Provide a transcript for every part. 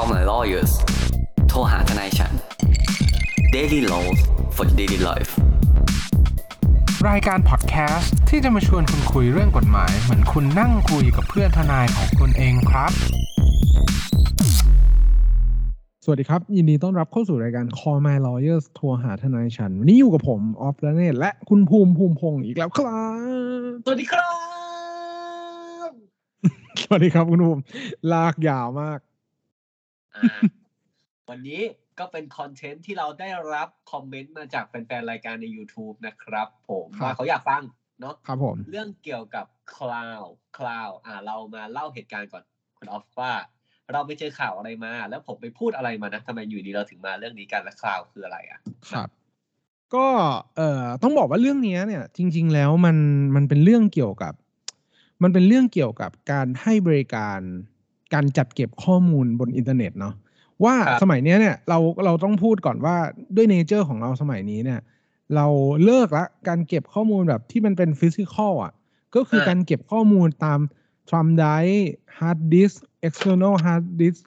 Call my lawyers โทรหาทนายฉัน Daily Laws for daily life รายการพอดแคสต์ที่จะมาชวนคุณคุยเรื่องกฎหมาย เหมือนคุณนั่งคุยกับเพื่อนทนายของคุณเองครับ สวัสดีครับ ยินดีต้อนรับเข้าสู่รายการ Call My Lawyers โทรหาทนายฉัน วันนี้อยู่กับผมออฟและเนตและคุณภูมิภูมิพงศ์อีกแล้วครับ สวัสดีครับ สวัสดีครับคุณภูมิลากยาวมากอ่า วันนี้ก็เป็นคอนเทนต์ที่เราได้รับคอมเมนต์มาจากแฟนๆ รายการใน YouTube นะครับ ผมครับว่าเขาอยากฟังเนาะครับผม เรื่องเกี่ยวกับ cloud cloud อ่า เรามาเล่าเหตุการณ์ก่อนคุณออฟว่า เราไปเจอข่าวอะไรมา แล้วผมไปพูดอะไรมานะทำไมอยู่ดีเราถึงมาเรื่องนี้กันและ cloud คืออะไรอะ ครับ ก็เอ่อต้องบอกว่าเรื่องเนี้ยเนี่ย จริง ๆ แล้วมันมันเป็นเรื่องเกี่ยวกับ มันเป็นเรื่องเกี่ยวกับการให้บริการ การจัดเก็บข้อมูลบนอินเทอร์เน็ตเนาะว่าครับสมัยเนี้ยเนี่ยเราเราต้องพูดก่อนว่าด้วย nature ของเราสมัยนี้เนี่ย เราเลิกละการเก็บข้อมูลแบบที่มันเป็น physical อะ ก็คือการเก็บข้อมูลตาม Thumb Drive Hard Disk External Hard Disk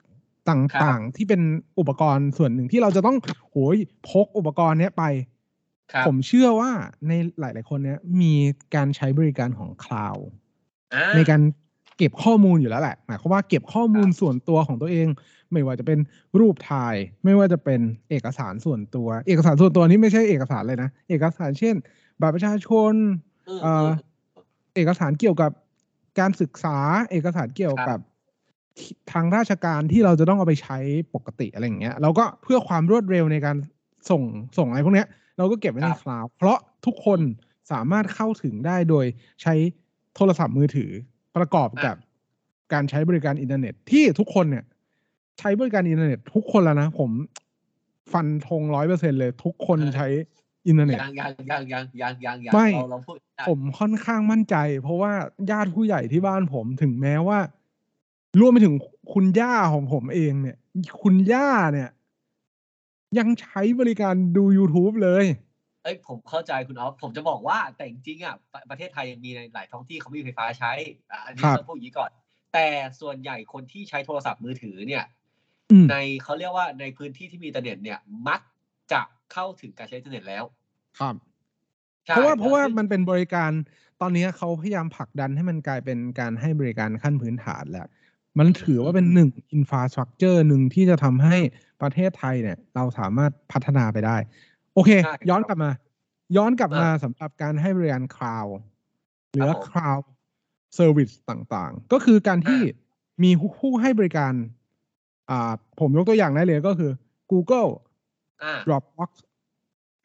ต่างๆ ที่เป็นอุปกรณ์ส่วนหนึ่งที่เราจะต้องคอยพกอุปกรณ์เนี้ยไปครับผมเชื่อว่าในหลาย ๆ คนเนี้ยมีการใช้บริการของคลาวอ่าในการ เก็บข้อมูลอยู่แล้วแหละหมายความว่าเก็บข้อมูลส่วนตัวของตัวเอง ไม่ว่าจะเป็นรูปถ่าย ไม่ว่าจะเป็นเอกสารส่วนตัว เอกสารส่วนตัวนี้ไม่ใช่เอกสารเลยนะ เอกสารเช่นบัตรประชาชนอืมเอ่อเอกสารเกี่ยวกับการศึกษา เอกสารเกี่ยวกับทางราชการที่เราจะต้องเอาไปใช้ปกติอะไรอย่างเงี้ยเราก็เพื่อความรวดเร็วในการส่งส่งอะไรพวกเนี้ย เราก็เก็บไว้ใน cloud เพราะทุกคนสามารถเข้าถึงได้โดยใช้โทรศัพท์มือถือ ประกอบกับการใช้บริการอินเทอร์เน็ตที่ทุกคนเนี่ย ใช้บริการอินเทอร์เน็ตทุกคนแล้วนะ ผมฟันธงร้อยเปอร์เซ็นเลย ทุกคนใช้อินเทอร์เน็ตยังยังยังยังยังยังยังไม่เราเราพูดได้ผมค่อนข้างมั่นใจ เพราะว่าญาติผู้ใหญ่ที่บ้านผมถึงแม้ว่ารวมไปถึงคุณย่าของผมเองเนี่ย คุณย่าเนี่ย ยังใช้บริการดู YouTube เลย เอ้ยผมเข้าใจคุณออฟผมจะบอกว่าแต่จริงๆอะประประเทศไทยมีในหลายท้องที่เขาไม่มีไฟฟ้าใช้อะอันนี้ครับต้องพูดอย่างนี้ก่อน แต่ส่วนใหญ่คนที่ใช้โทรศัพท์มือถือเนี่ยอืมในเขาเรียกว่าในพื้นที่ที่มีอินเทอร์เน็ตเนี่ย มักจะเข้าถึงการใช้อินเทอร์เน็ตแล้ว ครับใช่เพราะว่าเพราะว่าแล้วซึ่งมันเป็นบริการตอนนี้เขาพยายามผลักดันให้มันกลายเป็นการให้บริการขั้นพื้นฐานแล้วมันถือว่าเป็นหนึ่ง infrastructure หนึ่งที่จะทำให้ประเทศไทยเนี่ย เราสามารถพัฒนาไปได้ โอเคใช่ย้อนกลับมา ย้อนกลับมาอ่าสำหรับการให้บริการ cloud หรือครับผม cloud service ต่างๆ ก็คือการที่มีผู้ให้บริการ อ่า ผมยกตัวอย่างได้เลยก็คือ Google อ่า Dropbox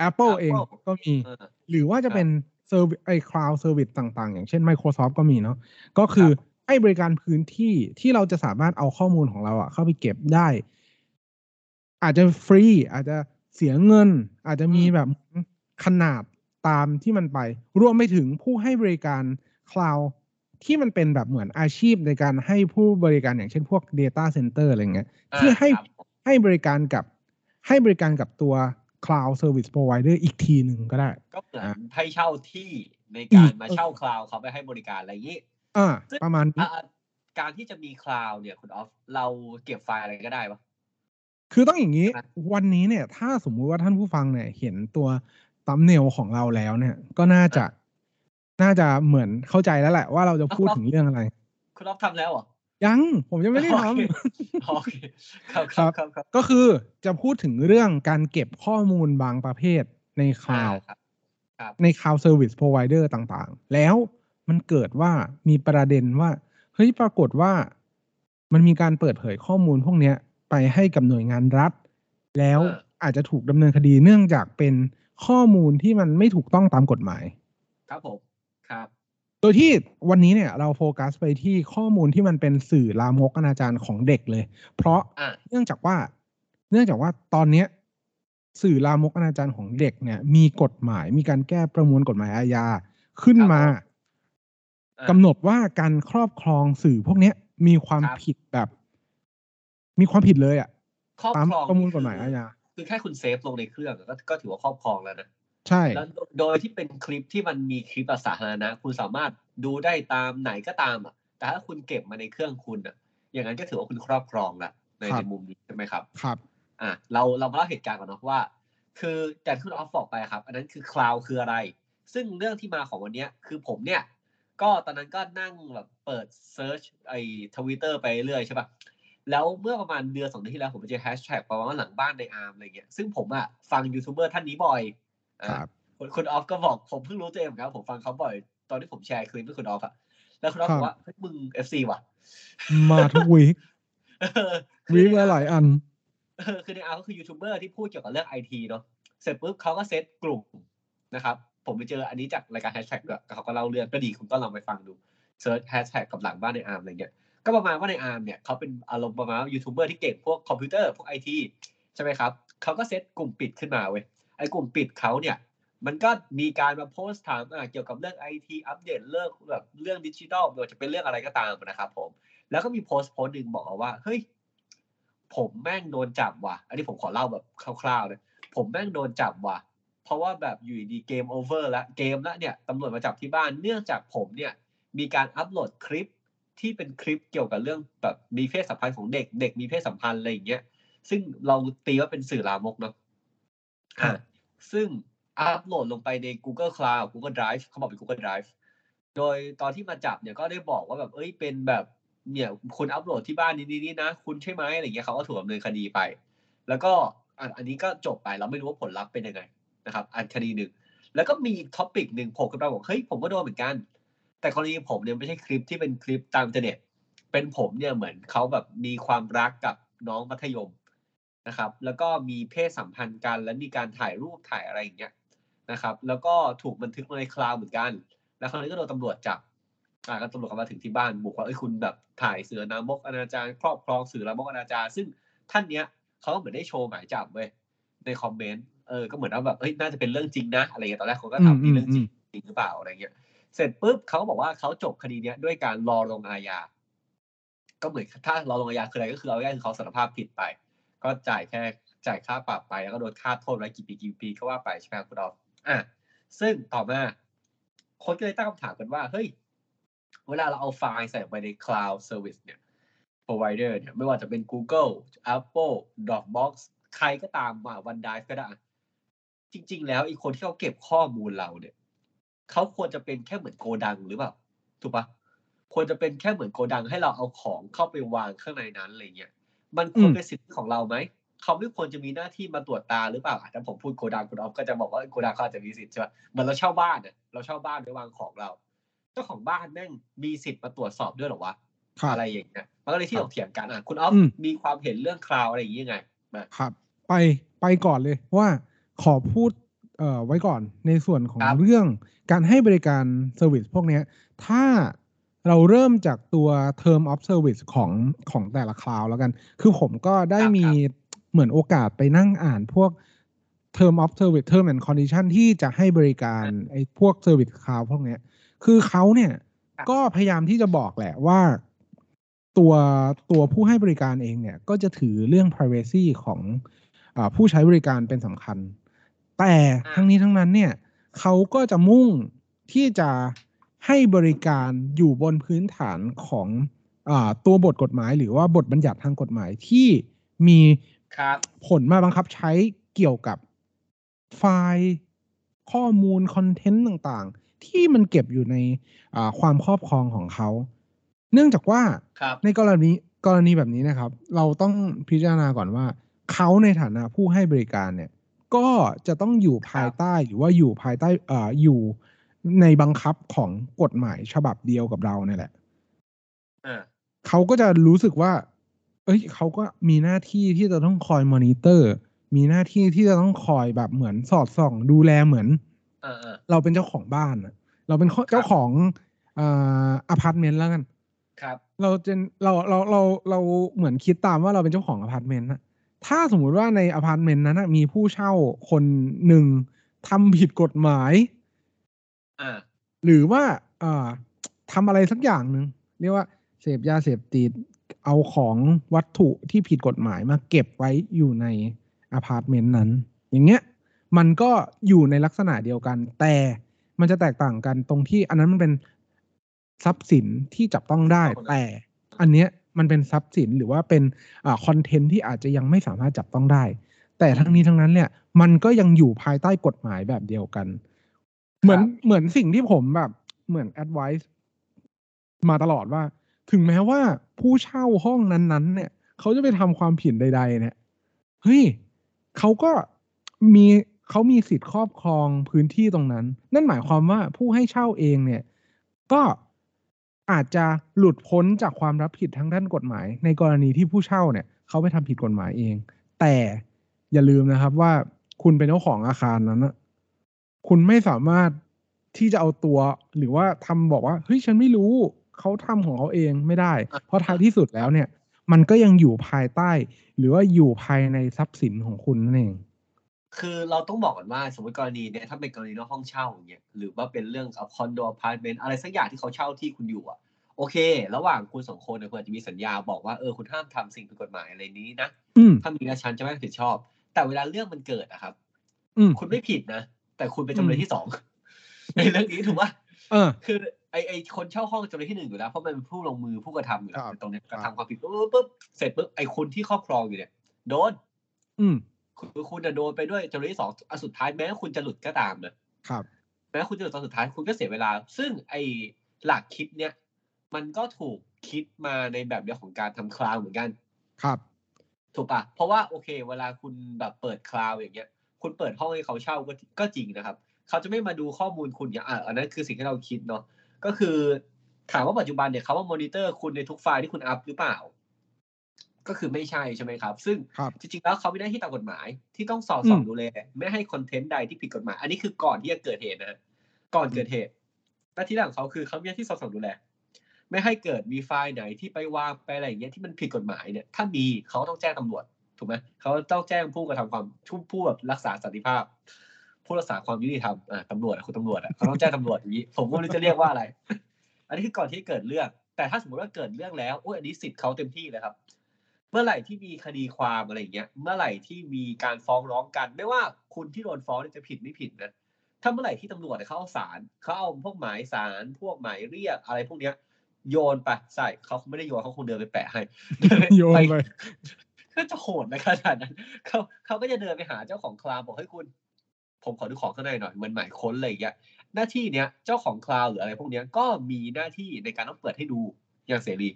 Apple เอง Apple ก็มีเออหรือว่าจะครับเป็น service ไอ้ cloud service ต่างๆ อย่างเช่น Microsoft ก็มีเนาะก็คือให้บริการพื้นที่ที่เราจะสามารถเอาข้อมูลของเราอะเข้าไปเก็บได้ อาจจะฟรีอาจจะ เสียเงิน อาจจะมีอืมแบบขนาดตามที่มันไป รวมไปถึงผู้ให้บริการคลาวด์ที่มันเป็นแบบเหมือนอาชีพในการให้ผู้บริการอย่างเช่นพวก Data Center อะไรเงี้ยอ่าที่ให้ครับผมให้บริการกับให้บริการกับตัว Cloud Service Provider อีกทีหนึ่งก็ได้ ก็เหมือนอะให้เช่าที่ในการอีกมาเช่าคลาวด์เขาไปให้บริการอะไรอย่างนี้อ่าซึ่งประมาณนี้อะอะการที่จะมีคลาวด์เนี่ยคุณออฟเราเก็บไฟล์อะไรก็ได้ปะ คือต้องอย่างนี้นะวันนี้เนี่ย ถ้าสมมุติว่าท่านผู้ฟังเนี่ย เห็นตัว thumbnail ของเราแล้วเนี่ย ก็น่าจะน่าจะเหมือนเข้าใจแล้วแหละว่าเราจะพูดถึงเรื่องอะไร คุณออฟทำแล้วเหรอยังผมยังไม่ได้ทโอเคโอเคครับำครับครับครับก็คือจะพูดถึงเรื่องการเก็บข้อมูลบางประเภทในคลาวอ่าครับใน Cloud Service Provider ต่างๆ แล้วมันเกิดว่ามีประเด็นว่า เฮ้ยปรากฏว่ามันมีการเปิดเผยข้อมูลพวกเนี้ย ไปให้กับหน่วยงานรัฐ แล้วอาจจะถูกดำเนินคดีเนื่องจากเป็นข้อมูลที่มันไม่ถูกต้องตามกฎหมาย ครับผมครับโดยที่วันนี้เนี่ยเราโฟกัสไปที่ข้อมูลที่มันเป็นสื่อลามกอนาจารของเด็กเลย เพราะอ่าเนื่องจากว่า เนื่องจากว่าตอนเนี้ยสื่อลามกอนาจารของเด็กเนี่ย มีกฎหมายมีการแก้ประมวลกฎหมายอาญาขึ้นมาครับผมอะกำหนดว่าการครอบครองสื่อพวกเนี้ยมีความครับผิดแบบ มีความผิดเลยอะ่ะครอบตามครองประมวลนี่กฎหมายคืออาญาคือแค่คุณเซฟลงในเครื่องก็ก็ถือว่าครอบครองแล้วนะใช่แล้วโดโดยที่เป็นคลิปที่มันมีคลิปสาธารณะคุณสามารถดูได้ตามไหนก็ตามอะ แต่ถ้าคุณเก็บมาในเครื่องคุณอะ อย่างนั้นก็ถือว่าคุณครอบครองละในครับในมุมนี้ใช่ไหมครับ ครับ อะเราเรามาเล่าเหตุการณ์ก่อนเนาะว่า คืออย่างที่คุณออฟบอกไปครับ อันนั้นคือคลาวด์คืออะไร ซึ่งเรื่องที่มาของวันเนี้ยคือผมเนี่ย ก็ตอนนั้นก็นั่งแบบเปิด search ไอ้ทวิตเตอร์ไปเรื่อยใช่ปะ แล้วเมื่อประมาณเดือนสองเดือนที่แล้วผมไปเจอแฮชแท็กประมาณว่าหลังบ้านนายอาร์มอะไรเงี้ยซึ่งผมอะฟังยูทูบเบอร์ท่านนี้บ่อยคอะครับคุณคุณออฟก็บอกผมเพิ่งรู้ตัวเองเหมือนกันว่าผมฟังเขาบ่อยตอนที่ผมแชร์คลิปให้คุณออฟอะแล้วคุณออฟครับบอกว่าเฮ้ยมึง FC ว่ะ มาทุก week เออ week ละหลายอันเออคือนายอาร์มก็คือยูทูบเบอร์ที่พูดเกี่ยวกับเรื่องไอทีเนาะเสร็จปุ๊บเขาก็เซตกลุ่มนะครับผมไปเจออันนี้จากรายการแฮชแท็กด้วยเขาก็เล่าเรื่องก็ดีคุณก็ลองไปฟังดู search แฮชแท็กกับหลังบ้านนายอาร์มอะไรเงี้ย ก็ประมาณว่านายอาร์มเนี่ยเขาเป็นอารมณ์ประมาณยูทูบเบอร์ที่เก่งพวกคอมพิวเตอร์พวกไอทีใช่ไหมครับเขาก็เซตกลุ่มปิดขึ้นมาเว้ยไอ้กลุ่มปิดเขาเนี่ยมันก็มีการมาโพสต์ถามเกี่ยวกับเรื่องไอทีอัปเดตเรื่องแบบเรื่องดิจิทัลไม่ว่าจะเป็นเรื่องอะไรก็ตามนะครับผม แล้วก็มีโพสต์โพสต์หนึ่งบอกว่าเฮ้ยผมแม่งโดนจับว่ะ อันนี้ผมขอเล่าแบบคร่าวๆเลยผมแม่งโดนจับว่ะ เพราะว่าแบบอยู่ดี game over แล้วเกมแล้วเนี่ยตำรวจมาจับที่บ้านเนื่องจากผมเนี่ยมีการอัปโหลดคลิป ที่เป็นคลิปเกี่ยวกับเรื่องแบบมีเพศสัมพันธ์ของเด็กเด็กมีเพศสัมพันธ์อะไรอย่างเงี้ยซึ่งเราตีว่าเป็นสื่อลามกเนาะครับอะซึ่งอัปโหลดลงไปใน Google Cloud Google Drive เขาบอกเป็น Google Drive โดยตอนที่มาจับเนี่ยก็ได้บอกว่าแบบเอ้ยเป็นแบบเนี่ยคุณอัปโหลดที่บ้านนี้นี่นะ คุณใช่ไหมอะไรเงี้ยเขาก็ถูกดำเนินคดีไป แล้วก็อันอันนี้ก็จบไปเราไม่รู้ว่าผลลัพธ์เป็นยังไงนะครับ อันคดีหนึ่งแล้วก็มีอีก topic หนึ่งโผล่ขึ้นมาบอกเฮ้ยผมก็โดนเหมือนกัน แต่กรณีผมเนี่ยไม่ใช่คลิปที่เป็นคลิปตามอินเทอร์เน็ต เป็นผมเนี่ยเหมือนเขาแบบมีความรักกับน้องมัธยมนะครับ แล้วก็มีเพศสัมพันธ์กัน และมีการถ่ายรูปถ่ายอะไรอย่างเงี้ยนะครับ แล้วก็ถูกบันทึกลงในคลาวด์เหมือนกัน แล้วคราวนี้ก็โดนตำรวจจับอ่าก็ตำรวจก็มาถึงที่บ้านบุกว่าเอ้ยคุณแบบถ่ายเสือนามกอนาจารครอบครองสื่อลามกอนาจารซึ่งท่านเนี้ยเขาก็เหมือนได้โชว์หมายจับเว้ยในคอมเมนต์เออก็เหมือนว่าแบบเอ้ยน่าจะเป็นเรื่องจริงนะอะไรเงี้ยตอนแรกเขาก็อืมทำที่เรื่องจริงอืมจริงหรือเปล่าอะไรเงี้ย เสร็จปุ๊บเขาก็บอกว่าเขาจบคดีเนี้ยด้วยการรอลงอาญาก็เหมือนถ้ารอลงอาญาคืออะไรก็คือเอาง่ายคือเขาสารภาพผิดไป ก็จ่ายแค่จ่ายค่าปรับไปแล้วก็โดนค่าโทษไว้กี่ปีกี่ปีก็ว่าไปใช่ไหมครับคุณดอฟอะซึ่งต่อมา คนก็เลยตั้งคำถามกันว่า เฮ้ย เวลาเราเอาไฟล์ใส่ไปใน cloud service เนี่ย provider เนี่ยไม่ว่าจะเป็น Google Apple Dropbox ใครก็ตามมา OneDrive ก็ได้ จริง ๆ แล้วอีกคนที่เขาเก็บข้อมูลเราเนี่ย เขาควรจะเป็นแค่เหมือนโกดังหรือเปล่าถูกปะควรจะเป็นแค่เหมือนโกดังให้เราเอาของเข้าไปวางข้างในนั้นอะไรเงี้ยมันควรอืมเป็นสิทธิของเราไหมเขาไม่ควรจะมีหน้าที่มาตรวจตาหรือเปล่าอาจจะผมพูดโกดังคุณออฟก็จะบอกว่าโกดังเขาอาจจะมีสิทธิ์ใช่ปะเหมือนเราเช่าบ้านเนี่ยเราเช่าบ้านไว้วางของเรา เจ้าของบ้านแม่งมีสิทธิ์มาตรวจสอบด้วยเหรอวะครับอะไรอย่างเงี้ยมันก็เลยที่ครับถกเถียงกันอะคุณออฟอืมมีความเห็นเรื่องคลาวอะไรอย่างงี้ยังไงมาครับ ไปไปก่อนเลยว่าขอพูด เอ่อไว้ก่อนในส่วนของครับเรื่องการให้บริการ service พวกเนี้ยถ้าเราเริ่มจากตัว Term of Service ของของแต่ละคลาวด์แล้วกัน คือผมก็ได้ครับมีเหมือนโอกาสไปนั่งอ่านพวก Term of Service Term and Condition ที่จะให้บริการไอ้พวก Service Cloud พวกเนี้ยคือเขาเนี่ยครับก็พยายามที่จะบอกแหละว่าตัวตัวผู้ให้บริการเองเนี่ย ก็จะถือเรื่อง privacy ของอาผู้ใช้บริการเป็นสำคัญ แต่ทั้งนี้ทั้งนั้นเนี่ยเขาก็จะมุ่งที่จะให้บริการอยู่บนพื้นฐานของอาตัวบทกฎหมาย หรือว่าบทบัญญัติทางกฎหมายที่มีครับผลมาบังคับใช้เกี่ยวกับไฟล์ข้อมูลคอนเทนต์ต่างๆ ที่มันเก็บอยู่ในอ่าความครอบครองของเขา เนื่องจากว่าครับในกรณีกรณีแบบนี้นะครับ เราต้องพิจารณาก่อนว่าเขาในฐานะผู้ให้บริการเนี่ย ก็จะต้องอยู่ภายใต้หรือว่าอยู่ภายใต้เอ่ออยู่ในบังคับของกฎหมายฉบับเดียวกับเราเนี่ยแหละอ่าเขาก็จะรู้สึกว่า เอ้ยเขาก็มีหน้าที่ที่จะต้องคอยมอนิเตอร์ มีหน้าที่ที่จะต้องคอยแบบเหมือนสอดส่อง ดูแลเหมือนอ่าอ่าเราเป็นเจ้าของบ้านอะเราเป็นเจ้าของอ่าอพาร์ตเมนต์แล้วกัน ครับ เราจะเราเราเราเราเหมือนคิดตามว่าเราเป็นเจ้าของอพาร์ตเมนต์นะ ถ้าสมมุติว่าในอพาร์ตเมนต์นั้นนะมีผู้เช่าคนหนึ่งทำผิดกฎหมายอ่าหรือว่าเอ่อทำอะไรสักอย่างหนึ่งเรียกว่าเสพยาเสพติดเอาของวัตถุที่ผิดกฎหมายมาเก็บไว้อยู่ในอพาร์ตเมนต์นั้น อย่างเงี้ย มันก็อยู่ในลักษณะเดียวกัน แต่มันจะแตกต่างกันตรงที่อันนั้นมันเป็นทรัพย์สินที่จับต้องได้ แต่ อันเนี้ย มันเป็นทรัพย์สินหรือว่าเป็นอ่าคอนเทนต์ที่อาจจะยังไม่สามารถจับต้องได้ แต่ทั้งนี้ทั้งนั้นเนี่ย มันก็ยังอยู่ภายใต้กฎหมายแบบเดียวกัน เหมือนเหมือนสิ่งที่ผมแบบ เหมือน advice มาตลอดว่า ถึงแม้ว่าผู้เช่าห้องนั้นๆ เนี่ย เขาจะไปทำความผิดใด ๆ เนี่ยเฮ้ยเขาก็มีเขามีสิทธิ์ครอบครองพื้นที่ตรงนั้น นั่นหมายความว่าผู้ให้เช่าเองเนี่ย ก็ อาจจะหลุดพ้นจากความรับผิดทางด้านกฎหมาย ในกรณีที่ผู้เช่าเนี่ยเขาไปทำผิดกฎหมายเอง แต่อย่าลืมนะครับว่าคุณเป็นเจ้าของอาคารนั้นนะคุณไม่สามารถที่จะเอาตัวหรือว่าทำบอกว่าเฮ้ยฉันไม่รู้เขาทำของเขาเองไม่ได้ เพราะท้ายที่สุดแล้วเนี่ย มันก็ยังอยู่ภายใต้ หรือว่าอยู่ภายในทรัพย์สินของคุณนั่นเอง คือเราต้องบอกก่อนว่าสมมติกรณีเนี่ยถ้าเป็นกรณีนอกห้องเช่าอย่างเงี้ยหรือว่าเป็นเรื่องกับคอนโดอพาร์ตเมนต์อะไรสักอย่างที่เขาเช่าที่คุณอยู่อะโอเค ระหว่างคุณสองคนเนี่ยควรจะมีสัญญาบอกว่าเออคุณห้ามทำสิ่งผิดกฎหมายอะไรนี้นะอืมถ้ามีนะฉันจะไม่รับผิดชอบ แต่เวลาเรื่องมันเกิดอะครับอืมคุณไม่ผิดนะ แต่คุณเป็นจำเลยที่สองในเรื่องนี้ถูกป่ะเออคือไอไอคนเช่าห้องจำเลยที่หนึ่งอยู่แล้วเพราะมันเป็นผู้ลงมือผู้กระทำอยู่แล้วครับตรงเนี้ยคกรับระทำความผิดปุ๊บปุ๊บปุ๊บเสร็จปุ๊บไอคนที่ครอบครองอยู่เนี่ยโดน อืม คือคุณจะโดนไปด้วยจำเลยที่สองอันสุดท้ายแม้คุณจะหลุดก็ตามนะครับ แม้คุณจะหลุดตอนสุดท้ายคุณก็เสียเวลา ซึ่งไอหลักคิดเนี่ย มันก็ถูกคิดมาในแบบเดียวของการทำคลาวด์เหมือนกัน ครับ ถูกปะเพราะว่าโอเค เวลาคุณแบบเปิดคลาวด์อย่างเงี้ย คุณเปิดห้องให้เขาเช่าก็ก็จริงนะครับ เขาจะไม่มาดูข้อมูลคุณอย่างอะอันนั้นคือสิ่งที่เราคิดเนาะก็คือถามว่าปัจจุบันเนี่ยเขามามอนิเตอร์คุณในทุกไฟล์ที่คุณอัพหรือเปล่า ก็คือไม่ใช่ใช่ไหมครับ ซึ่งครับจริงๆแล้วเขามีหน้าที่ตามกฎหมายที่ต้องสอดส่องอืมดูแลไม่ให้คอนเทนต์ใดที่ผิดกฎหมาย อันนี้คือก่อนที่จะเกิดเหตุนะฮะก่อนเกิดเหตุหน้าที่หลักของเขาคือเขามีหน้าที่สอดส่องดูแลไม่ให้เกิดมีไฟล์ไหนที่ไปวางไปอะไรอย่างเงี้ยที่มันผิดกฎหมายเนี่ยถ้ามีเขาต้องแจ้งตำรวจถูกไหมเขาต้องแจ้งผู้กระทำความผู้ผู้แบบรักษาสันติภาพ ผู้รักษาความยุติธรรมอ่าตำรวจอะคุณตำรวจอะเขาต้องแจ้งตำรวจอย่างนี้ผมก็ไม่รู้จะเรียกว่าอะไร อันนี้คือก่อนที่จะเกิดเรื่อง แต่ถ้าสมมติว่าเกิดเรื่องแล้วโอ้ยอันนี้สิทธิ์เขาเต็มที่เลยครับเมื่อไหร่ที่มีคดีความอะไรอย่างเงี้ย เมื่อไหร่ที่มีการฟ้องร้องกัน ไม่ว่าคุณที่โดนฟ้องเนี่ยจะผิดไม่ผิดนะถ้าเมื่อไหร่ที่ตำรวจเนี่ยเขาเอาศาลเขาเอาพวกหมายศาลพวกหมายเรียกอะไรพวกเนี้ย โยนไปใส่เขาคงไม่ได้โยนเขาคงเดินไปแปะให้โยนไปก็จะโหดในขนาดนั้นเขาเขาก็จะเดินไปหาเจ้าของคลาวด์บอกเฮ้ยคุณ ผมขอดูของข้างในหน่อยเหมือนหมายค้นอะไรอย่างเงี้ยหน้าที่เนี้ยเจ้าของคลาวด์หรืออะไรพวกเนี้ยก็มีหน้าที่ในการต้องเปิดให้ดูอย่างเสรี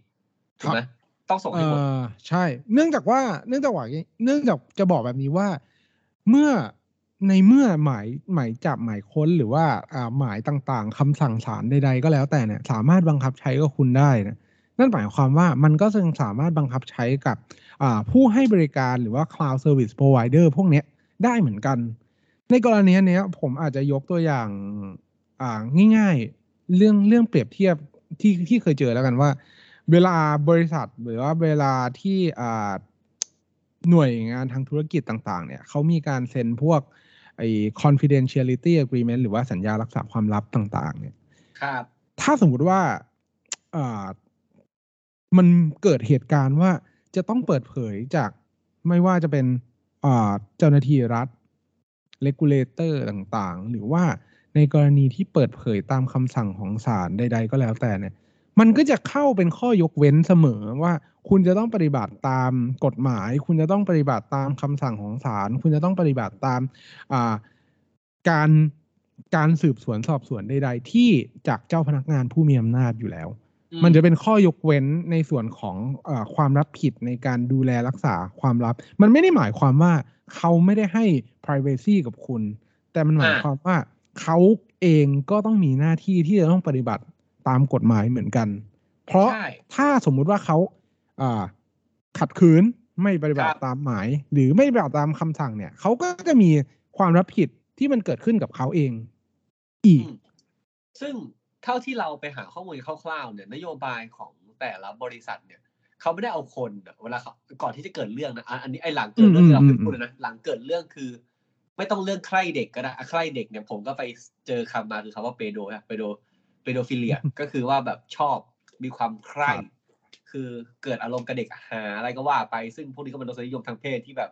ถูกไหม ต้องส่งเอให้หมดอใช่ เนื่องจากว่าเนื่องจากว่าเนื่องจากจะบอกแบบนี้ว่า เมื่อในเมื่อหมายหมายจับหมายค้นหรือว่าอ่าหมายต่างๆคำสั่งศาลใดๆก็แล้วแต่เนี่ยสามารถบังคับใช้กับคุณได้นะนั่นหมายความว่ามันก็ยังสามารถบังคับใช้กับอ่าผู้ให้บริการหรือว่า cloud service provider พวกเนี้ยได้เหมือนกัน ในกรณีเนี้ยผมอาจจะยกตัวอย่างอ่าง่ายๆ เรื่องเรื่องเปรียบเทียบที่ที่เคยเจอแล้วกันว่า เวลาบริษัทหรือว่าเวลาที่อ่าหน่วยงานทางธุรกิจต่าง ๆ เนี่ยเขามีการเซ็นพวกไอ้ confidentiality agreement หรือว่าสัญญารักษาความลับต่าง ๆ เนี่ย ครับ ถ้าสมมุติว่าอ่ามันเกิดเหตุการณ์ว่าจะต้องเปิดเผยจากไม่ว่าจะเป็นอ่าเจ้าหน้าที่รัฐ regulator ต่าง ๆ หรือว่าในกรณีที่เปิดเผยตามคำสั่งของศาลใด ๆ ก็แล้วแต่เนี่ย มันก็จะเข้าเป็นข้อยกเว้นเสมอว่า คุณจะต้องปฏิบัติตามกฎหมาย คุณจะต้องปฏิบัติตามคำสั่งของศาลคุณจะต้องปฏิบัติตามอ่าการการสืบสวนสอบสวนใด ๆ ที่จากเจ้าพนักงานผู้มีอำนาจอยู่แล้วอืมมันจะเป็นข้อยกเว้นในส่วนของเออความรับผิดในการดูแลรักษาความลับ มันไม่ได้หมายความว่าเขาไม่ได้ให้ privacy กับคุณ แต่มันหมายความว่าเขาเองก็ต้องมีหน้าที่ที่จะต้องปฏิบัติ ตามกฎหมายเหมือนกัน เพราะใช่ถ้าสมมุติว่าเขาอ่าขัดขืนไม่ปฏิบัคติรับตามหมาย หรือไม่ปฏิบัติตามคำสั่งเนี่ยเขาก็จะมีความรับผิดที่มันเกิดขึ้นกับเขาเองอีกอืมซึ่งเท่าที่เราไปหาข้อมูลคร่าวๆเนี่ยนโยบายของแต่ละบริษัทเนี่ยเขาไม่ได้เอาคนอะเวลาเขาก่อนที่จะเกิดเรื่องนะอะอันนี้ไอ้หลังเกิดเรื่องที่เราเคยพูดนะหลังเกิดเรื่องคือ ไม่ต้องเรื่องใคร่เด็กก็ได้อะใคร่เด็กเนี่ยผมก็ไปเจอคำมาคือคำว่าเปโดอะเปโดเป โดฟิเลียก็คือว่าแบบชอบมีความใคร่ครับคือเกิดอารมณ์กับเด็กหาอะไรก็ว่าไปซึ่งพวกนี้ก็เป็นรสนิยมทางเพศที่แบบ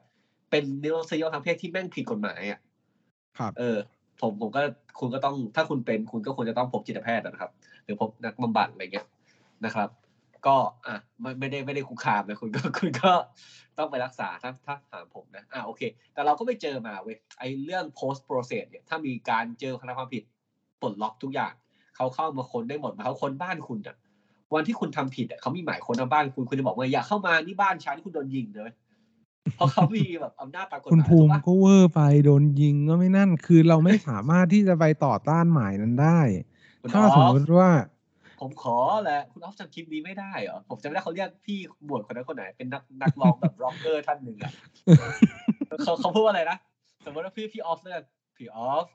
เป็นรสนิยมทางเพศที่แม่งผิดกฎหมายอะครับ เออ ผมผมก็คุณก็ต้องถ้าคุณเป็นคุณก็ควรจะต้องพบจิตแพทย์นะครับ หรือพบนักบำบัดอะไรเงี้ยนะครับ ก็อะไม่ไม่ได้ไม่ได้คุกคามนะคุณก็คุณก็ต้องไปรักษาถ้าถ้าถามผมนะอะโอเค แต่เราก็ไม่เจอมาเว้ยไอ้เรื่อง post process เนี่ยถ้ามีการเจอคนทำความผิดปลดล็อกทุกอย่าง เขาเข้ามาค้นได้หมดมาเขาค้นบ้านคุณอะ วันที่คุณทำผิดอะเขามีหมายค้นเอาบ้านคุณคุณจะบอกว่าอย่าเข้ามานี่บ้านฉันคุณโดนยิงเลยเพราะเขามีแบบอำนาจตามกฎหคุณมายภูถูกมิปะก็เวอร์ไปโดนยิงก็ไม่นั่น คือเราไม่สามารถที่จะไปต่อต้านหมายนั้นได้คุณถ้าอสมอมฟติว่า ผมขอแหละคุณออฟจำคลิปนี้ไม่ได้เหรอผมจำไม่ได้เขาเรียกพี่บวชคนนั้นคนไหนเป็นนักนักร้องแบบร็อกเกอร์ท่านหนึ่งอะเขาเขาพูดว่าอะไรนะสมมติว่าพี่พี่ออฟเนี่ยพี่ออฟ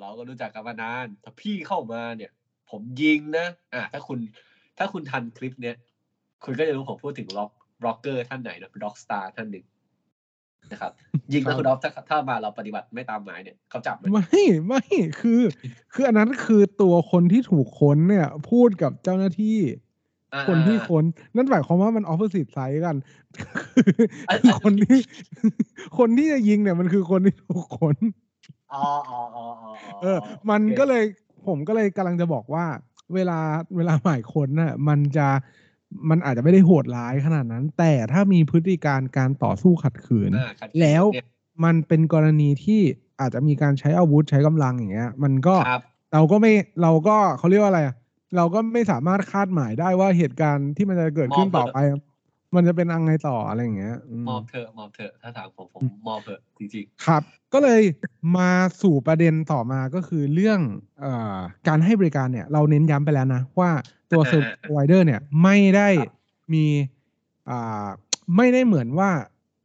เราก็รู้จักกันมานาน ถ้าพี่เข้ามาเนี่ย ผมยิงนะอะถ้าคุณถ้าคุณทันคลิปเนี้ยคุณก็จะรู้ผมพูดถึงร็อกร็อกเกอร์ท่านไหนนะร็อกสตาร์ท่านหนึ่งนะครับ ยิงนะครับคุณออฟถ้าถ้ามาเราปฏิบัติไม่ตามหมายเนี่ยเขาจับเลยไม่ไม่คือ คืออันนั้นคือตัวคนที่ถูกค้นเนี่ย พูดกับเจ้าหน้าที่อ่าคนที่อ่าค้นนั่นหมายความว่ามันออฟ o s ิ t ไซด์กันอะคือคนที่ คนที่จะยิงเนี่ยมันคือคนที่ถูกค้นอ๋ออ๋ออ๋ออ๋อเออ มันโอคก็เลย ผมก็เลยกำลังจะบอกว่า เวลาเวลาหมายค้นน่ะมันจะมันอาจจะไม่ได้โหดร้ายขนาดนั้น แต่ถ้ามีพฤติการการต่อสู้ขัดขืนอ่าขัดขืนแล้วเนี่ยมันเป็นกรณีที่อาจจะมีการใช้อาวุธใช้กำลังอย่างเงี้ย มันก็ครับเราก็ไม่เราก็เขาเรียกว่าอะไรอะเราก็ไม่สามารถคาดหมายได้ว่าเหตุการณ์ที่มันจะเกิดขึ้นต่อไป มันจะเป็นยังไงต่ออะไรอย่างเงี้ยอืมมอบเถอะมอบเถอะถ้าถามผมผมมอบเถอะจริงครับ ก็เลยมาสู่ประเด็นต่อมาก็คือเรื่องเอ่อการให้บริการเนี่ยเราเน้นย้ำไปแล้วนะ ว่าตัวอ่า service provider เนี่ยไม่ได้ครับมีอ่าไม่ได้เหมือนว่า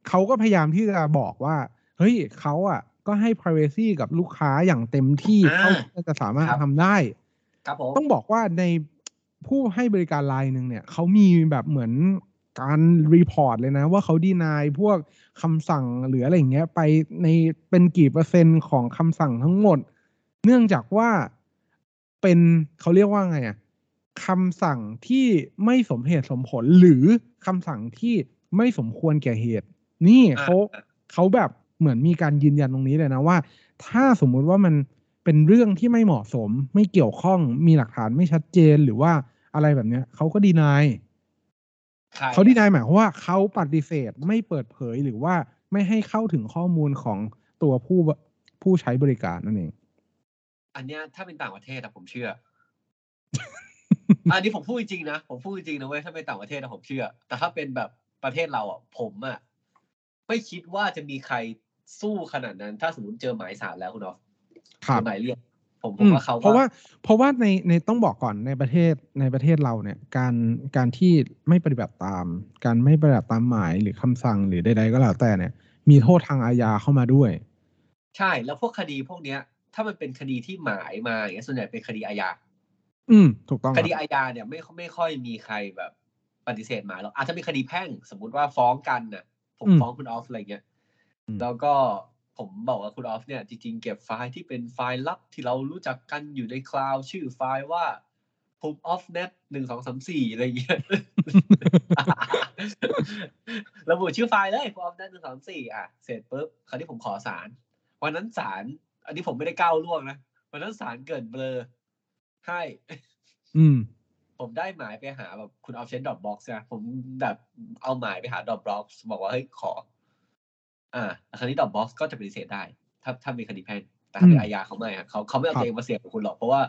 เขาก็พยายามที่จะบอกว่า เฮ้ยเขาอะ ก็ให้ privacy กับลูกค้าอย่างเต็มที่อ่าเท่าที่จะสามารถครับทำได้ๆครับผมต้องบอกว่าในผู้ให้บริการรายหนึ่งเนี่ยเขามีแบบเหมือน การ report เลยนะ ว่าเขา deny พวกคำสั่งหรืออะไรอย่างเงี้ยไปในเป็นกี่เปอร์เซ็นต์ของคำสั่งทั้งหมด เนื่องจากว่าเป็นเขาเรียกว่าไงอะคำสั่งที่ไม่สมเหตุสมผลหรือคำสั่งที่ไม่สมควรแก่เหตุ นี่อ่าเขาเขาแบบเหมือนมีการยืนยันตรงนี้เลยนะว่า ถ้าสมมุติว่ามันเป็นเรื่องที่ไม่เหมาะสม ไม่เกี่ยวข้องมีหลักฐานไม่ชัดเจนหรือว่าอะไรแบบเนี้ยเขาก็ดีนายใคร เขาดีนายหมายความว่าเขาปฏิเสธไม่เปิดเผยหรือว่าไม่ให้เข้าถึงข้อมูลของตัวผู้ผู้ใช้บริการนั่นเอง อันเนี้ยถ้าเป็นต่างประเทศอะผมเชื่อ อันนี้ผมพูดจริงๆนะ ผมพูดจริงๆนะเว้ยถ้าเป็นต่างประเทศนะผมเชื่อ แต่ถ้าเป็นแบบประเทศเราอะผมอะไม่คิดว่าจะมีใครสู้ขนาดนั้น ถ้าสมมติเจอหมายสารแล้วคุณออฟครับหมายเรียก ผมผอืมมว่าเขาเพราะว่าเพราะว่าในในต้องบอกก่อนในประเทศในประเทศเราเนี่ย การการที่ไม่ปฏิบัติตาม การไม่ปฏิบัติตามหมายหรือคำสั่งหรือใดๆก็แล้วแต่เนี่ย มีโทษทางอาญาเข้ามาด้วย ใช่แล้วพวกคดีพวกเนี้ย ถ้ามันเป็นคดีที่หมายมาอย่างเงี้ยส่วนใหญ่เป็นคดีอาญาอืมถูกต้องคครับดีอาญาเนี่ยไม่ไม่ค่อยมีใครแบบปฏิเสธหมายหรอกอาจจะมีคดีแพ่ง สมมุติว่าฟ้องกันน่ะ ผมอืมฟ้องคุณออฟอะไรเงี้ยอืมแล้วก็ ผมบอกว่าคุณออฟเนี่ยจริงๆเก็บไฟล์ที่เป็นไฟล์ลับที่เรารู้จักกันอยู่ในคลาวด์ชื่อไฟล์ว่าภูมิ off net หนึ่งสองสามสี่อะไรเงี้ยระบุชื่อไฟล์เลยภูมิ off net หนึ่งสองสี่อะเสร็จปุ๊บคราวนี้ผมขอสารวันนั้นสาร อันนี้ผมไม่ได้ก้าวล่วงนะวันนั้นสารเกิดเบลอให้อืม ผมได้หมายไปหาแบบคุณเอาเชนดอทบ็อกซ์นะผมแบบเอาหมายไปหาดอทบ็อกซ์บอกว่าเฮ้ยขอ อ่าคราวนี้ดอทบ็อกซ์ก็จะปฏิเสธได้ ถ้าถ้ามีคดีแพ่งแต่ถ้าเป็นอืมอาญาเขาไม่อะเขาเขาไม่เอาครับตัวเองมาเสี่ยงกับคุณหรอกเพราะว่า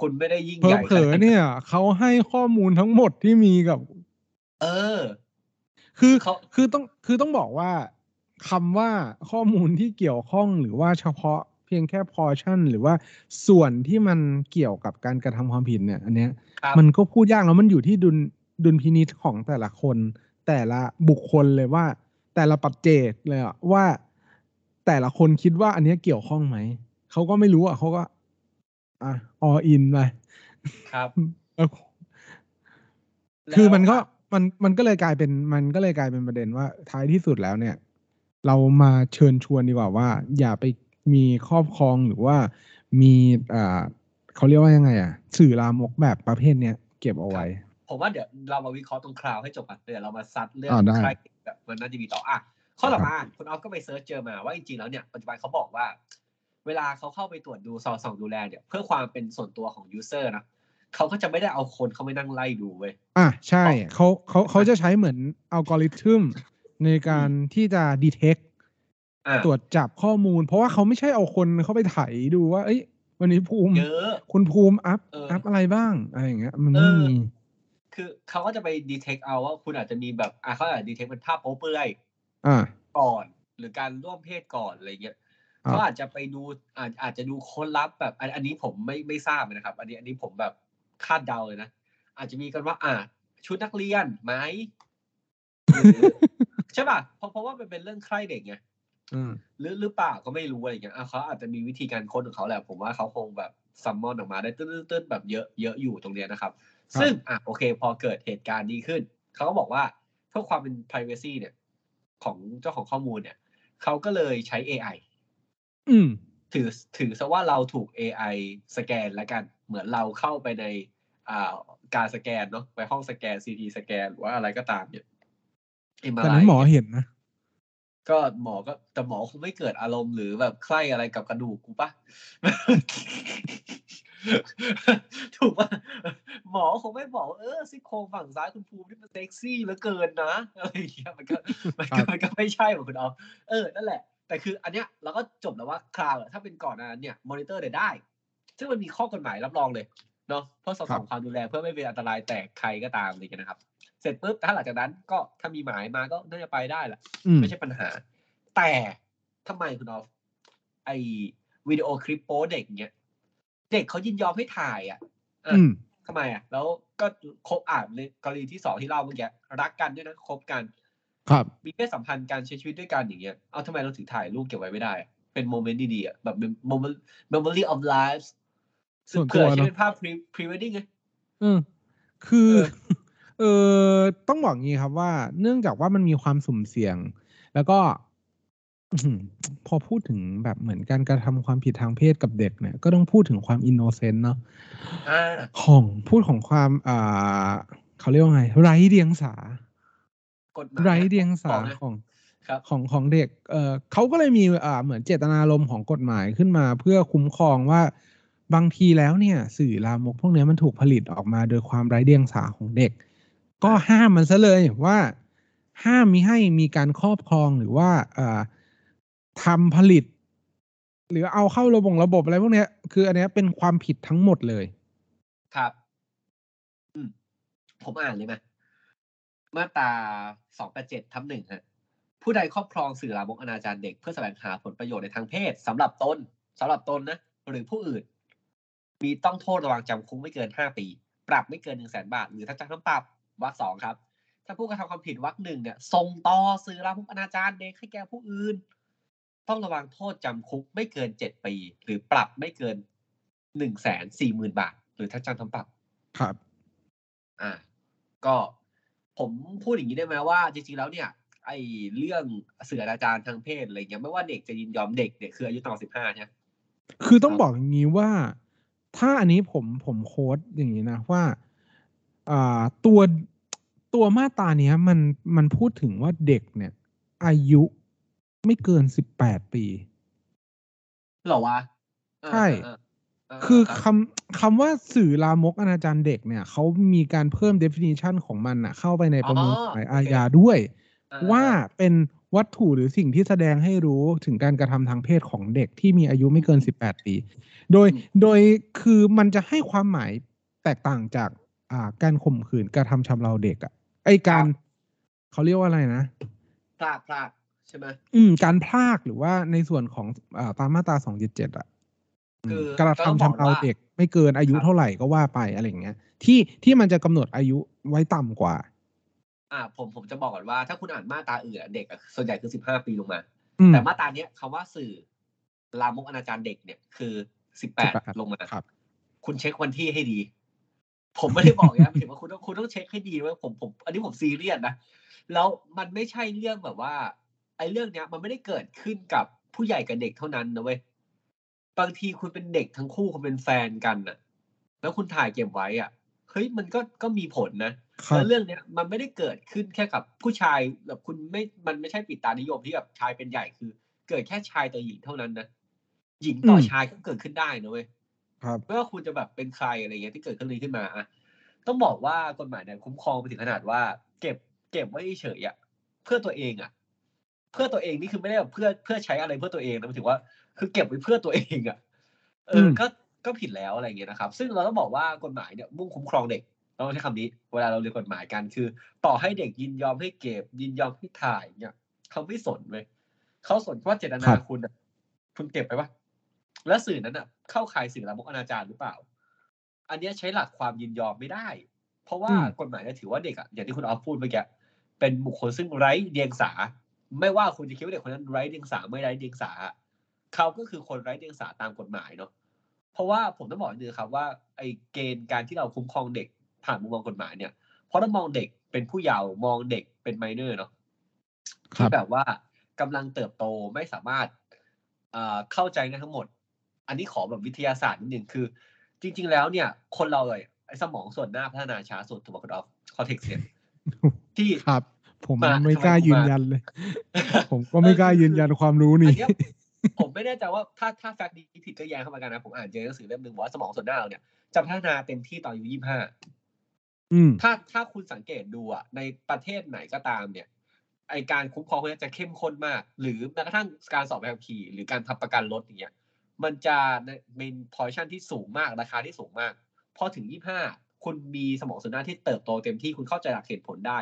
คุณไม่ได้ยิ่งเผลใหอญ่เผลอๆเนี่ยเขาให้ข้อมูลทั้งหมดที่มีกับ เออ คือเขาคือต้องคือต้องบอกว่าคำว่าข้อมูลที่เกี่ยวข้องหรือว่าเฉพาะเพียงแค่พอชั่น หรือว่าส่วนที่มันเกี่ยวกับการกระทำความผิดเนี่ย อันเนี้ยครับมันก็พูดยากแล้วมันอยู่ที่ดุลดุลพินิจของแต่ละคน แต่ละบุคคลเลยว่า แต่ละปัจเจกเลยอะว่าแต่ละคนคิดว่าอันเนี้ยเกี่ยวข้องไหม เขาก็ไม่รู้อะเขาก็ อะออินไปครับแล้วแล้วคือมันก็มันมันก็เลยกลายเป็น มันก็เลยกลายเป็นประเด็นว่าท้ายที่สุดแล้วเนี่ย เรามาเชิญชวนดีกว่าว่า อย่าไปมีครอบครองหรือว่ามีอ่าเขาเรียกว่ายังไง อะ สื่อลามกแบบประเภทเนี้ยเก็บเอาไว้ ผมว่าเดี๋ยวเรามาวิเคราะห์ตรงคราวให้จบก่อนเดี๋ยวเรามาซัดเรื่องอ่าได้ใคร แบบมันน่าจะมีต่ออะข้อต่อมาคุณออฟก็ไปเซิร์ชเจอมาว่าจริงๆแล้วเนี่ยปัจจุบันเขาบอกว่า เวลาเขาเข้าไปตรวจดูสอดส่องดูแลเนี่ย เพื่อความเป็นส่วนตัวของ user นะเขาก็จะไม่ได้เอาคนเขาไม่นั่งไล่ดูเว้ยอะใช่เขาเขาเขาจะใช้เหมือนอัลกอริทึมในการที่จะ detect อะตรวจจับข้อมูล เพราะว่าเขาไม่ใช่เอาคนเข้าไปไถดูว่า เอ้ย วันนี้ภูมิเยอะคุณภูมิอัพเอออัอัพอะไรบ้างอะไรอย่างเงี้ย มันเอไม่อมี คือเขาก็จะไป detect เอาว่าคุณอาจจะมีแบบอะเขาอาจจะ detect เป็นภาพโป๊เปลือยอ่าก่อน หรือการร่วมเพศก่อนอะไรเงี้ยอ่าเขาอาจจะไปดูอาจอาจจะดูคนลับแบบอันอันนี้ผมไม่ไม่ทราบนะครับ อันนี้อันนี้ผมแบบคาดเดาเลยนะอาจจะมีกันว่า อ่าชุดนักเรียนไหมหรือใช่ป่ะเพราะเพราะว่ามันเป็นเรื่องใคร่เด็กไงอืมหรือหรือเปล่าก็ไม่รู้อะไรอย่างเงี้ยอะเขาอาจจะมีวิธีการค้นของเขาแหละผมว่าเขาคงแบบซัมมอนออกมาได้ตื้นๆแบบเยอะเยอะอยู่ตรงเนี้ยนะครับครับ ซึ่งอะโอเค พอเกิดเหตุการณ์นี้ขึ้น เขาก็บอกว่าเพื่อความเป็น privacy เนี่ย ของเจ้าของข้อมูลเนี่ย เขาก็เลยใช้ AI อืม ถือถือซะว่าเราถูก AI สแกนแล้วกัน เหมือนเราเข้าไปในอ่าการสแกนเนาะไปห้องสแกน CT สแกนหรือว่าอะไรก็ตามเนี่ยแต่นั้นหมอ MRI เห็นนะก็หมอก็แต่หมอคงไม่เกิดอารมณ์หรือแบบใคร่อะไรกับกระดูกกูปะ ถูกปะหมอคงไม่บอกเออซี่โครงฝั่งซ้ายคุณภูมินี่มันเซ็กซี่เหลือเกินนะอะไรอย่างเงี้ยมันก็มันครัก็บมันก็ไม่ใช่หรอกคุณเอาเออนั่นแหละ แต่คืออันเนี้ยเราก็จบแล้วว่าคลาวด์อะถ้าเป็นก่อนหนานั้นเนี่ยมอนิเตอร์เนี่ยได้ ซึ่งมันมีข้อกฎหมายรับรองเลยเนาะเพื่อสอดส่องความดูแลเพื่อไม่เป็นอันตรายแต่ใครก็ตามอะไรอย่างเงี้ยนะครับ เสร็จปุ๊บถ้าหลังจากนั้นก็ถ้ามีหมายมาก็น่าจะไปได้แหละอืมไม่ใช่ปัญหา แต่ทำไมคุณออฟไอวิดีโอคลิปโป๊เด็กเนี้ย เด็กเขายินยอมให้ถ่ายอะอะอืมทำไมอะ แล้วก็คบอ่านในกรณีที่สองที่เล่าเมื่อกี้รักกันด้วยนะคบกัน ครับ มีเพศสัมพันธ์การใช้ชีวิตด้วยกันอย่างเงี้ยเอาทำไมเราถึงถ่ายรูปเก็บไว้ไม่ได้อะเป็นโมเมนต์ดีๆอะแบบ moment memory of lives ส่วนตัวเผื่อใช้เนอะเป็นภาพ pre pre wedding ไงเออคือเออเออต้องบอกงี้ครับว่า เนื่องจากว่ามันมีความสุ่มเสี่ยง แล้วก็ อื้อหือ พอพูดถึงแบบเหมือนการกระทำความผิดทางเพศกับเด็กเนี่ย ก็ต้องพูดถึงความ innocent เนาะอ่าของ พูดของความ อ่า เขาเรียกว่าไง ไร้เดียงสา กฎหมายไร้เดียงสาบอกนะ ของ ครับ ของ ของเด็ก เออเขาก็เลยมี อ่า เหมือนเจตนารมณ์ของกฎหมายขึ้นมา เพื่อคุ้มครองว่า บางทีแล้วเนี่ย สื่อลามกพวกเนี้ยมันถูกผลิตออกมาโดยความไร้เดียงสาของเด็กก็ห้ามมันซะเลยว่า ห้ามมิให้มีการครอบครอง หรือว่าเอ่อ ทำผลิต หรือเอาเข้าระบบระบบอะไรพวกเนี้ย คืออันเนี้ยเป็นความผิดทั้งหมดเลย ครับผมอ่านเลยไหมมาตราสองแปดเจ็ดทับหนึ่งฮะผู้ใดครอบครองสื่อลามกอนาจารเด็กเพื่อแสวงหาผลประโยชน์ในทางเพศสำหรับตนสำหรับตนนะหรือผู้อื่น มีต้องโทษระวังจำคุกไม่เกินห้าปี ปรับไม่เกินหนึ่งแสนบาท หรือทั้งจำทั้งปรับวรรคสองครับ ถ้าผู้กระทำความผิดวรรคหนึ่งเนี่ยส่งต่อสื่อลามกอนาจารเด็กให้แก่ผู้อื่น ต้องระวังโทษจำคุกไม่เกินเจ็ดปี หรือปรับไม่เกินหนึ่งแสนสี่หมื่นบาท หรือทั้งจำทั้งปรับ ครับ อ่า ก็ผมพูดอย่างนี้ได้ไหมว่าจริงๆแล้วเนี่ย ไอเรื่องสื่ออนาจารทางเพศอะไรเงี้ยไม่ว่าเด็กจะยินยอมเด็กเนี่ยคืออายุต่ำกว่าสิบห้าใช่ไหมคือต้องครับบอกอย่างนี้ว่า ถ้าอันนี้ผมผมโค้ดอย่างนี้นะว่าอ่าตัวตัวมาตราเนี้ยมันมันพูดถึงว่าเด็กเนี่ย อายุ ไม่เกินสิบแปดปีเหรอวะอ่าใช่อ่าอ่าคือรับคำคำว่าสื่อลามกอนาจารเด็กเนี่ยเขามีการเพิ่ม definition ของมันอะเข้าไปในประมวลกฎหมายอาญาด้วยอ่ว่าเป็นวัตถุหรือสิ่งที่แสดงให้รู้ถึงการกระทำทางเพศของเด็กที่มีอายุไม่เกิน 18 ปี โดยโดยคือมันจะให้ความหมายแตกต่างจากอ่าการข่มขืนกระทำชำเราเด็กอะไอการเขาเรียกว่าอะไรนะพลาดพลาด ใช่ไหมอืม การพลากหรือว่าในส่วนของอ่าตามมาตรา277อะคือมกระก็ต้องทำบอกชำเราว่าเด็กไม่เกินอายุครับเท่าไหร่ก็ว่าไปอะไรอย่างเงี้ย ที่ที่มันจะกำหนดอายุไว้ต่ำกว่า อ่า ผมผมจะบอกก่อนว่า ถ้าคุณอ่านมาตราอื่นอะเด็กอะส่วนใหญ่คือสิบห้าปีลงมาอืมแต่มาตราเนี้ยคำว่าสื่อลามกอนาจารเด็กเนี่ยคือสิบแปด18ลงมาครับ คุณเช็ควันที่ให้ดี ผมไม่ได้บอกนะหมายถึงว่าคุณต้องคุณต้องเช็คให้ดีว่าผมผม อันนี้ผมซีเรียสนะแล้วมันไม่ใช่เรื่องแบบว่า ไอ้เรื่องเนี้ย มันไม่ได้เกิดขึ้นกับผู้ใหญ่กับเด็กเท่านั้นนะเว้ยบางทีคุณเป็นเด็กทั้งคู่คุณเป็นแฟนกันน่ะ แล้วคุณถ่ายเก็บไว้อะเฮ้ยมันก็ก็มีผลนะครับแล้วเรื่องเนี้ย มันไม่ได้เกิดขึ้นแค่กับผู้ชายแบบคุณไม่มันไม่ใช่ปิดตานิยมที่แบบชายเป็นใหญ่คือ เกิดแค่ชายต่อหญิงเท่านั้นนะหญิงต่ออมชายก็เกิดขึ้นได้นะเว้ยครับไม่ว่าคุณจะแบบเป็นใครอะไรเงี้ยที่เกิดขึ้นนี้ขึ้นมาอะต้องบอกว่ากฎหมายเนี่ยคุ้มครองไปถึงขนาดว่า เก็บเก็บไว้เฉยๆอะเพื่อตัวเองอะเพื่อตัวเองนี่คือไม่ได้แบบเพื่อเพื่อใช้อะไรเพื่อตัวเองนะหมายถึงว่า คือเก็บไว้เพื่อตัวเองอะเออมก็ก็ผิดแล้วอะไรเงี้ยนะครับ ซึ่งเราต้องบอกว่ากฎหมายเนี่ยมุ่งคุ้มครองเด็กเราต้องใช้คำนี้ เวลาเราเรียนกฎหมายกันคือ ต่อให้เด็กยินยอมให้เก็บยินยอมให้ถ่ายเนี่ยเขาไม่สนเว้ยเขาสนว่าเจตนาครับคุณอะคุณเก็บไปปะแล้วสื่อนั้นอะเข้าข่ายสื่อละมกอนาจารหรือเปล่า อันเนี้ยใช้หลักความยินยอมไม่ได้ เพราะว่าอืมกฎหมายเนี่ยถือว่าเด็กอะอย่างที่คุณออฟพูดเมื่อกี้เป็นบุคคลซึ่งไร้เดียงสา ไม่ว่าคุณจะคิดว่าเด็กคนนั้นไร้เดียงสาไม่ไร้เดียงสาเขาก็คือคนไร้เดียงสาตามกฎหมายเนาะเพราะว่าผมต้องบอกนิดนึงครับว่าไอ้เกณฑ์การที่เราคุ้มครองเด็กผ่านมุมมองกฎหมายเนี่ยเพราะเรามองเด็กเป็นผู้เยาว์มองเด็กเป็นไมเนอร์เนาะครัที่บแบบว่ากำลังเติบโตไม่สามารถเอ่อเข้าใจได้ทั้งหมด อันนี้ขอแบบวิทยาศาสตร์นิดนึงคือ จริง ๆ แล้วเนี่ย คนเราเลยไอ้สมองส่วนหน้าพัฒนาช้าสุดถูกไหมคุณออฟcortex เนี่ยที่ครับ ผมมาไม่กล้าทำไมผมยืนมายันเลย ผมก็ไม่กล้ายืนยันความรู้อันี้นเนี้ยผมไม่แน่ใจว่าถ้าถ้า fact นี้ผิดก็แย้งเข้ามากันนะผมอ่านเจอหนังสือเล่มหนึ่งบอกว่าสมองส่วนหน้าเราเนี่ยจะพัฒนาเต็มที่ตอนอายุยี่ห้าอืมถ้าถ้าคุณสังเกตดูอะในประเทศไหนก็ตามเนี่ยไอการคุ้มครองพวกนี้จะเข้มข้นมาก หรือแม้กระทั่งการสอบใบขับขี่ หรือการทำประกันรถอย่างเงี้ยมันจะเป็นพอยชั่นที่สูงมากราคาที่สูงมาก พอถึงยี่ห้าคุณมีสมองส่วนหน้าที่เติบโตเต็มที่คุณเข้าใจหลักเหตุผลได้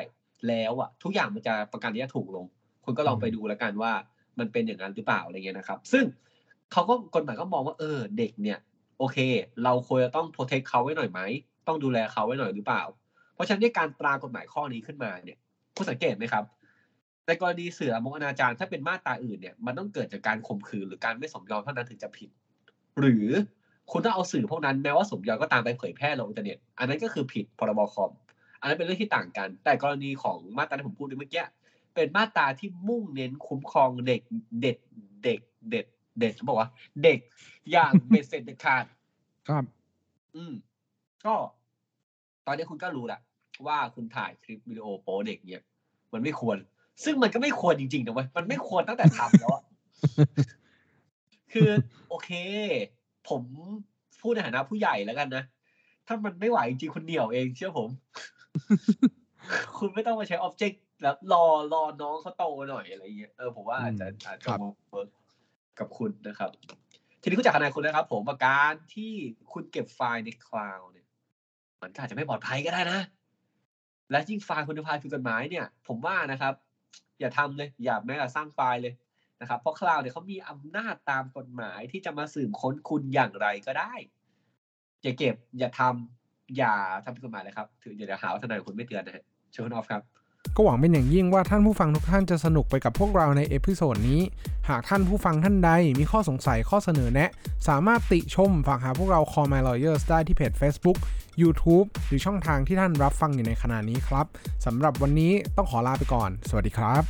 แล้วอะทุกอย่างมันจะประกันที่จะถูกลง คุณก็ลองไปดูแล้วกันว่ามันเป็นอย่างนั้นหรือเปล่าอะไรเงี้ยนะครับ ซึ่งเขาก็กฎหมายก็มองว่าเออเด็กเนี่ย โอเค เราควรจะต้องโปรเทคเขาไว้หน่อยไหมต้องดูแลเขาไว้หน่อยหรือเปล่า เพราะฉะนั้นในการตรากฎหมายข้อนี้ขึ้นมาเนี่ยคุณสังเกตไหมครับ ในกรณีสื่อละมกอนาจารถ้าเป็นมาตราอื่นเนี่ยมันต้องเกิดจากการข่มขืนหรือการไม่สมยอมเท่านั้นถึงจะผิด หรือคุณต้องเอาสื่อพวกนั้นแม้ว่าสมยอมก็ตามไปเผยแพร่ลงอินเทอร์เน็ตอันนั้นก็คือผิดพรบคอม อันนั้นเป็นเรื่องที่ต่างกัน แต่กรณีของมาตราที่ผมพูดเมื่อกี้เป็นมาตราที่มุ่งเน้นคุ้มครองเด็กเด็ดเด็กเด็ดเด็ดบอกว่าเด็กอย่างเบ็ดเสร็จเด็ดขาดครับ อืม ก็ ตอนนี้คุณก็รู้แหละว่าคุณถ่ายคลิปวิดีโอโป๊เด็กเนี่ยมันไม่ควร ซึ่งมันก็ไม่ควรจริงๆนะเว้ยมันไม่ควรตั้งแต่ทำแล้วอะคือ โอเค ผมพูดในฐานะผู้ใหญ่แล้วกันนะ ถ้ามันไม่ไหวจริงๆคุณเหนี่ยวเองเชื่อผม คุณไม่ต้องมาใช้ object แล้วรอรอน้องเขาโตหน่อยอะไรเงี้ยเออผมว่าอาจจะอืมอาจครัจะบ work กับคุณนะครับ ทีนี้คุณจากคะแนนคุณนะครับ ผมว่าการที่คุณเก็บไฟล์ในคลาวด์เนี่ยมันก็อาจจะไม่ปลอดภัยก็ได้นะ และยิ่งไฟล์คุณภาพผิดกฎหมายเนี่ย ผมว่านะครับ อย่าทำเลย อย่าแม้แต่สร้างไฟล์เลยนะครับ เพราะคลาวด์เนี่ยเขามีอำนาจตามกฎหมายที่จะมาสืบค้นคุณอย่างไรก็ได้ อย่าเก็บอย่าทำ อย่าทำผิดกฎหมายเลยครับถือเดี๋ยวหาว่าทนายคุณไม่เตือนนะฮะเชิญคุณออฟครับก็หวังเป็นอย่างยิ่งว่าท่านผู้ฟังทุกท่านจะสนุกไปกับพวกเราใน episode นี้ หากท่านผู้ฟังท่านใดมีข้อสงสัยข้อเสนอแนะ สามารถติชมฝากหาพวกเรา Call My Lawyers ได้ที่เพจ Facebook YouTube หรือช่องทางที่ท่านรับฟังอยู่ในขณะนี้ครับสำหรับวันนี้ต้องขอลาไปก่อน สวัสดีครับ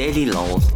Daily laws